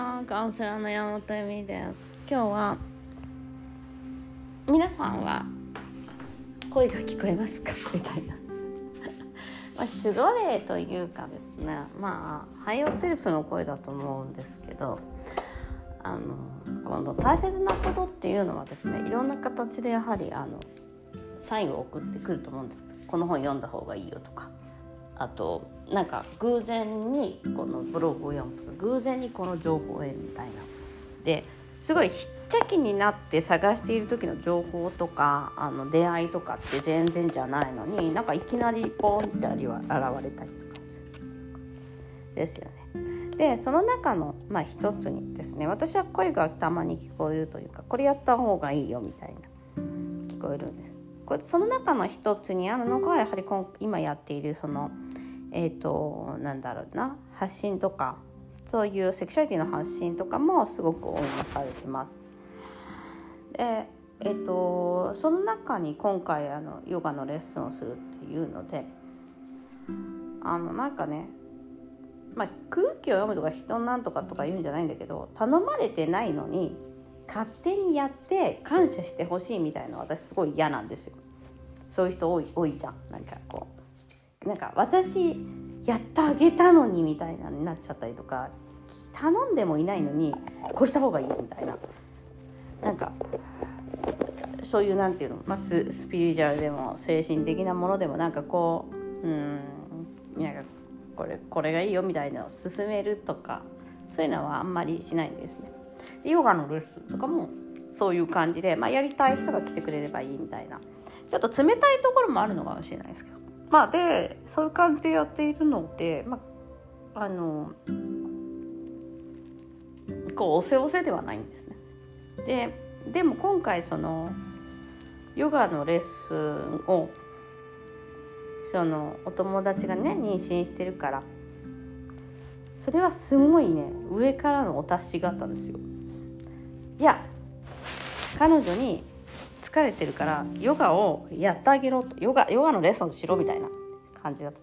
はカウンセラーの山本由美です今日は皆さんは声が聞こえますか？みたいな。まあ守護霊というかですね。まあハイオセルフの声だと思うんですけどあのこの大切なことっていうのはですねいろんな形でやはりあのサインを送ってくると思うんです。この本読んだ方がいいよとか。あとなんか偶然にこのブログを読むとか偶然にこの情報を得るみたいなですごいひっちゃきになって探している時の情報とかあの出会いとかって全然じゃないのになんかいきなりポンってありは現れたりとかするですよね。でその中の、まあ、一つにですね私は声がたまに聞こえるというかこれやった方がいいよみたいな聞こえるんです。その中の一つにあるのがやはり今やっているそのえっ、ー、となんだろうな発信とかそういうセクシャリティの発信とかもすごく応援されてます。でえーと、その中に今回あのヨガのレッスンをするっていうのであのなんかね、まあ、空気を読むとか人なんとかとか言うんじゃないんだけど頼まれてないのに勝手にやって感謝してほしいみたいな私すごい嫌なんですよ。そういう人多い多いじゃんなんかこうなんか私やってあげたのにみたいなになっちゃったりとか頼んでもいないのにこうした方がいいみたいななんかそういうなんていうの、まあ、ススピリチュアルでも精神的なものでもなんかこううんなんかこれこれがいいよみたいなのを勧めるとかそういうのはあんまりしないんですね。でヨガのレッスンとかもそういう感じで、まあ、やりたい人が来てくれればいいみたいなちょっと冷たいところもあるのかもしれないですけどまあでそういう感じでやっているので、まあ、あのこうおせおせではないんですね。ででも今回そのヨガのレッスンをそのお友達がね妊娠してるからそれはすごいね上からのお達しがあったんですよ。いや彼女に疲れてるからヨガをやってあげろとヨガヨガのレッスンしろみたいな感じだった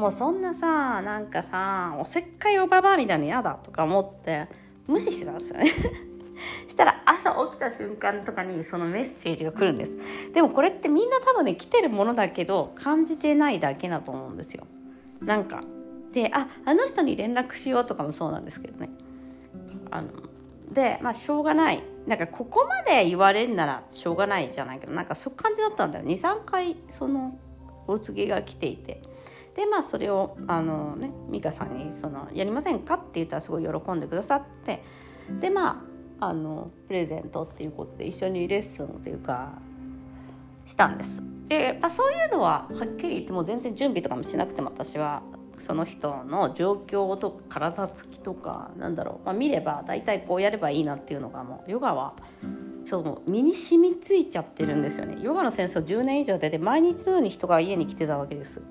もうそんなさなんかさおせっかいおばばみたいなの嫌だとか思って無視してたんですよね。したら朝起きた瞬間とかにそのメッセージが来るんです。でもこれってみんな多分ね来てるものだけど感じてないだけだと思うんですよ。なんかでああの人に連絡しようとかもそうなんですけどね。あのでまあしょうがないなんかここまで言われるならしょうがないじゃないけどなんかそういう感じだったんだよ23回そのお告げが来ていてでまあそれをあのね美香さんにその「やりませんか?」って言ったらすごい喜んでくださってでまああのプレゼントっていうことで一緒にレッスンっていうかしたんです。で、まあ、そういうのははっきり言っても全然準備とかもしなくても私はその人の状況とか体つきとかなんだろう、まあ、見れば大体こうやればいいなっていうのがもうヨガはちょっと身に染みついちゃってるんですよね。ヨガの先生を10年以上でで毎日のように人が家に来てたわけです。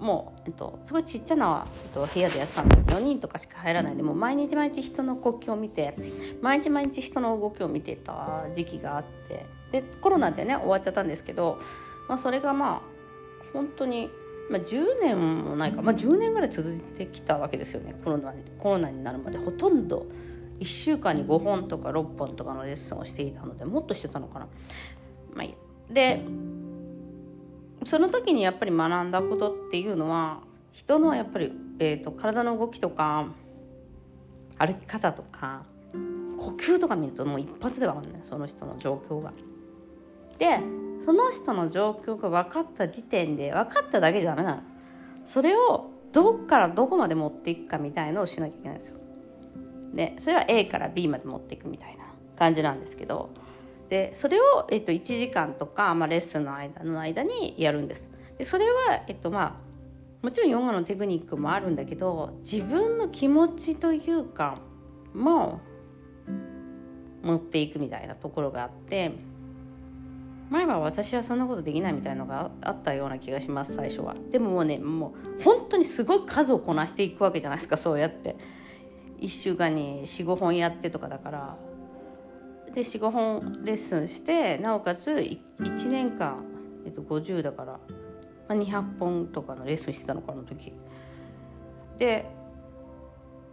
もう、えっと、すごいちっちゃな、えっと、部屋でやってたんで4人とかしか入らないでもう毎日毎日人の呼吸を見て毎日毎日人の動きを見てた時期があって。でコロナでね終わっちゃったんですけど、まあ、それがまあ本当にまあ、10年もないか、まあ、10年ぐらい続いてきたわけですよね。コロナにコロナになるまで。ほとんど1週間に5本とか6本とかのレッスンをしていたのでもっとしてたのかな。まあ、でその時にやっぱり学んだことっていうのは人のやっぱり、えーと、体の動きとか歩き方とか呼吸とか見るともう一発で分かるねその人の状況が。でその人の状況が分かった時点で分かっただけじゃダメなの。それをどこからどこまで持っていくかみたいのをしなきゃいけないんですよ。でそれは A から B まで持っていくみたいな感じなんですけど。でそれを、えっと、1時間とか、まあ、レッスンの間の間にやるんです。でそれは、えっとまあ、もちろんヨガのテクニックもあるんだけど自分の気持ちというかも持っていくみたいなところがあって。前は私はそんなことできないみたいのがあったような気がします最初は。でももうねもう本当にすごい数をこなしていくわけじゃないですかそうやって。1週間に45本やってとかだから。で45本レッスンしてなおかつ1年間、えっと、50だから、まあ、200本とかのレッスンしてたのかの時。で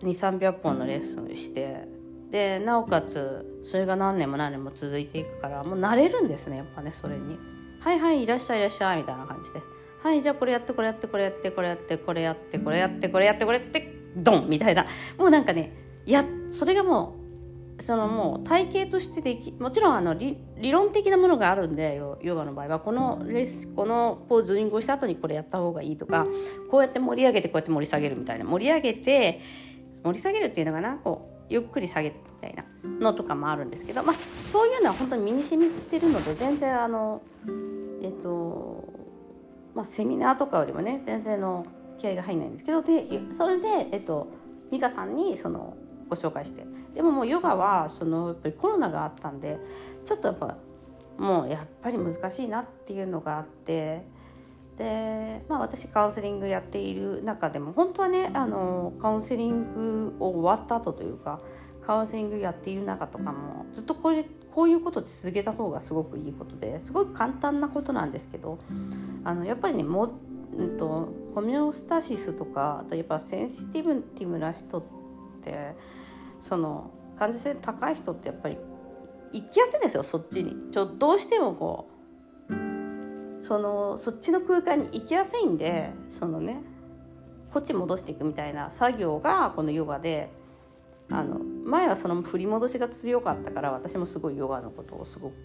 2300本のレッスンしてでなおかつそれが何年も何年も続いていくからもう慣れるんですねやっぱねそれに。はいはいいらっしゃいいらっしゃいみたいな感じで。はいじゃあこれやってこれやってこれやってこれやってこれやってこれやってこれやってこれやってドンみたいなもうなんかねやそれがもうそのもう体系としてできもちろんあの理論的なものがあるんでヨガの場合はこのレスこのポーズイングをした後にこれやった方がいいとかこうやって盛り上げてこうやって盛り下げるみたいな盛り上げて盛り下げるっていうのかなこうゆっくり下げるみたいなのとかもあるんですけど、まあ、そういうのは本当に身に染みてるので全然あのえっとまあセミナーとかよりもね全然の気合が入んないんですけどでそれでえっと美香さんにそのご紹介して。でももうヨガはそのやっぱりコロナがあったんでちょっとやっぱもうやっぱり難しいなっていうのがあってで、まあ、私カウンセリングやっている中でも本当はねあのカウンセリングを終わった後というかカウンセリングやっている中とかもずっとこれこういうことで続けた方がすごくいいことですごく簡単なことなんですけどあのやっぱりねも、うんと、ホメオスタシスとかあとやっぱセンシティブティブな人ってその感受性高い人ってやっぱり行きやすいですよそっちに。ちょどうしてもこうそのそっちの空間に行きやすいんでそのねこっち戻していくみたいな作業がこのヨガであの前はその振り戻しが強かったから私もすごいヨガのことをすごく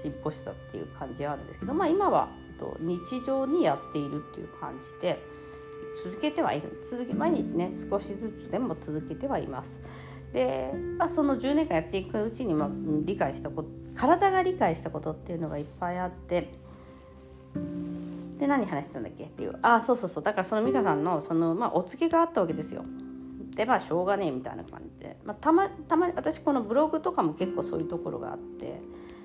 進歩したっていう感じはあるんですけど、まあ、今は日常にやっているっていう感じで続けてはいる。続け毎日ね少しずつでも続けてはいます。で、まあ、その10年間やっていくうちに、まあ、理解したこと体が理解したことっていうのがいっぱいあってで何話してたんだっけ？っていう。ああそうそうそう。だからその美香さんのその、まあ、お告げがあったわけですよ。でまあしょうがねえみたいな感じで、まあ、たまたま私このブログとかも結構そういうところがあって。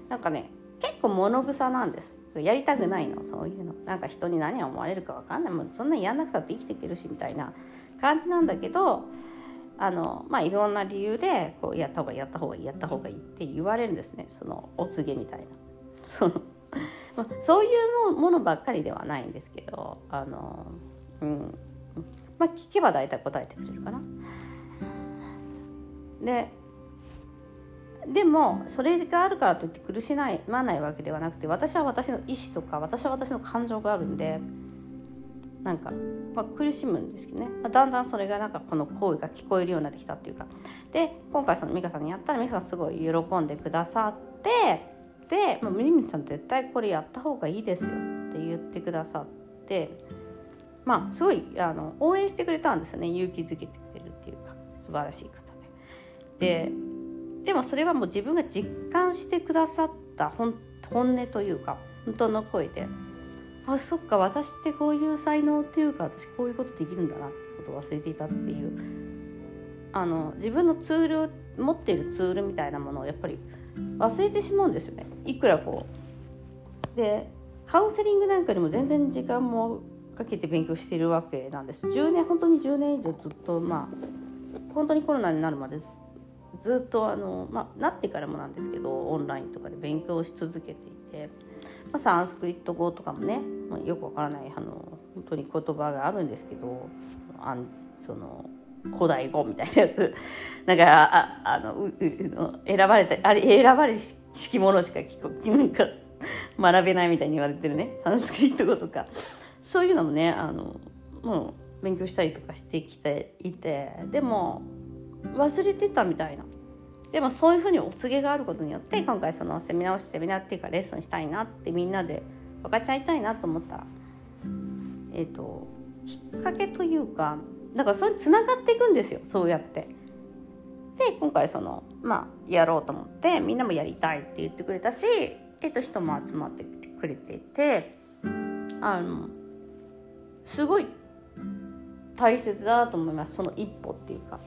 なんかね結構物臭なんです。やりたくないの。そういうの。なんか人に何を思われるか分かんない。もうそんなにやんなくたって生きていけるしみたいな。感じなんだけどあのまあいろんな理由でこうやった方がいいやった方がいいやった方がいいって言われるんですね。そのお告げみたいな。そのまあそういうものばっかりではないんですけどあの、うん。まあ、聞けば大体答えてくれるかな。ででもそれがあるからといって苦しまないわけではなくて私は私の意思とか私は私の感情があるんでなんか、まあ、苦しむんですけどね、まあ、だんだんそれがなんかこの声が聞こえるようになってきたっていうか。で今回その美香さんにやったら美香さんすごい喜んでくださってで、まあ、ミミさん絶対これやった方がいいですよって言ってくださってまあすごいあの応援してくれたんですよね勇気づけてくれるっていうか素晴らしい方で。ででもそれはもう自分が実感してくださった本音というか本当の声であそっか私ってこういう才能っていうか私こういうことできるんだなってことを忘れていたっていうあの自分のツール持っているツールみたいなものをやっぱり忘れてしまうんですよね。いくらこう。でカウンセリングなんかにも全然時間もかけて勉強しているわけなんです。10年本当に10年以上ずっとまあ本当にコロナになるまでずっとあの、まあ、なってからもなんですけどオンラインとかで勉強し続けていて、まあ、サンスクリット語とかもね、まあ、よくわからないあの本当に言葉があるんですけどあその古代語みたいなやつ。なんかああのうう選ばれたあれ選ばれしきものしか聞こなんか学べないみたいに言われてるね。サンスクリット語とか。そういうのもねあのもう勉強したりとかしてきていて。でも忘れてたみたいな。でもそういうふうにお告げがあることによって今回そのセミナーをセミナーっていうかレッスンしたいなってみんなで分かっちゃいたいなと思ったらえっ、ー、ときっかけというかだからそれつながっていくんですよそうやって。で今回そのまあやろうと思ってみんなもやりたいって言ってくれたし、えっと、人も集まってくれていてあのすごい大切だと思います。その一歩っていうか。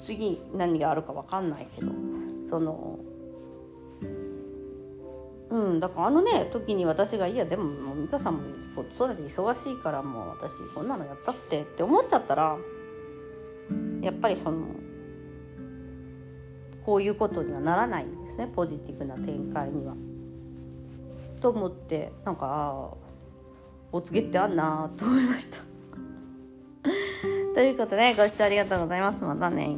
次何があるか分かんないけど。そのうんだからあのね時に私が「いやでももう美香さんも子育て忙しいからもう私こんなのやったって」って思っちゃったらやっぱりそのこういうことにはならないんですねポジティブな展開には。と思ってなんかお告げってあんなと思いました。ということでご視聴ありがとうございますまたね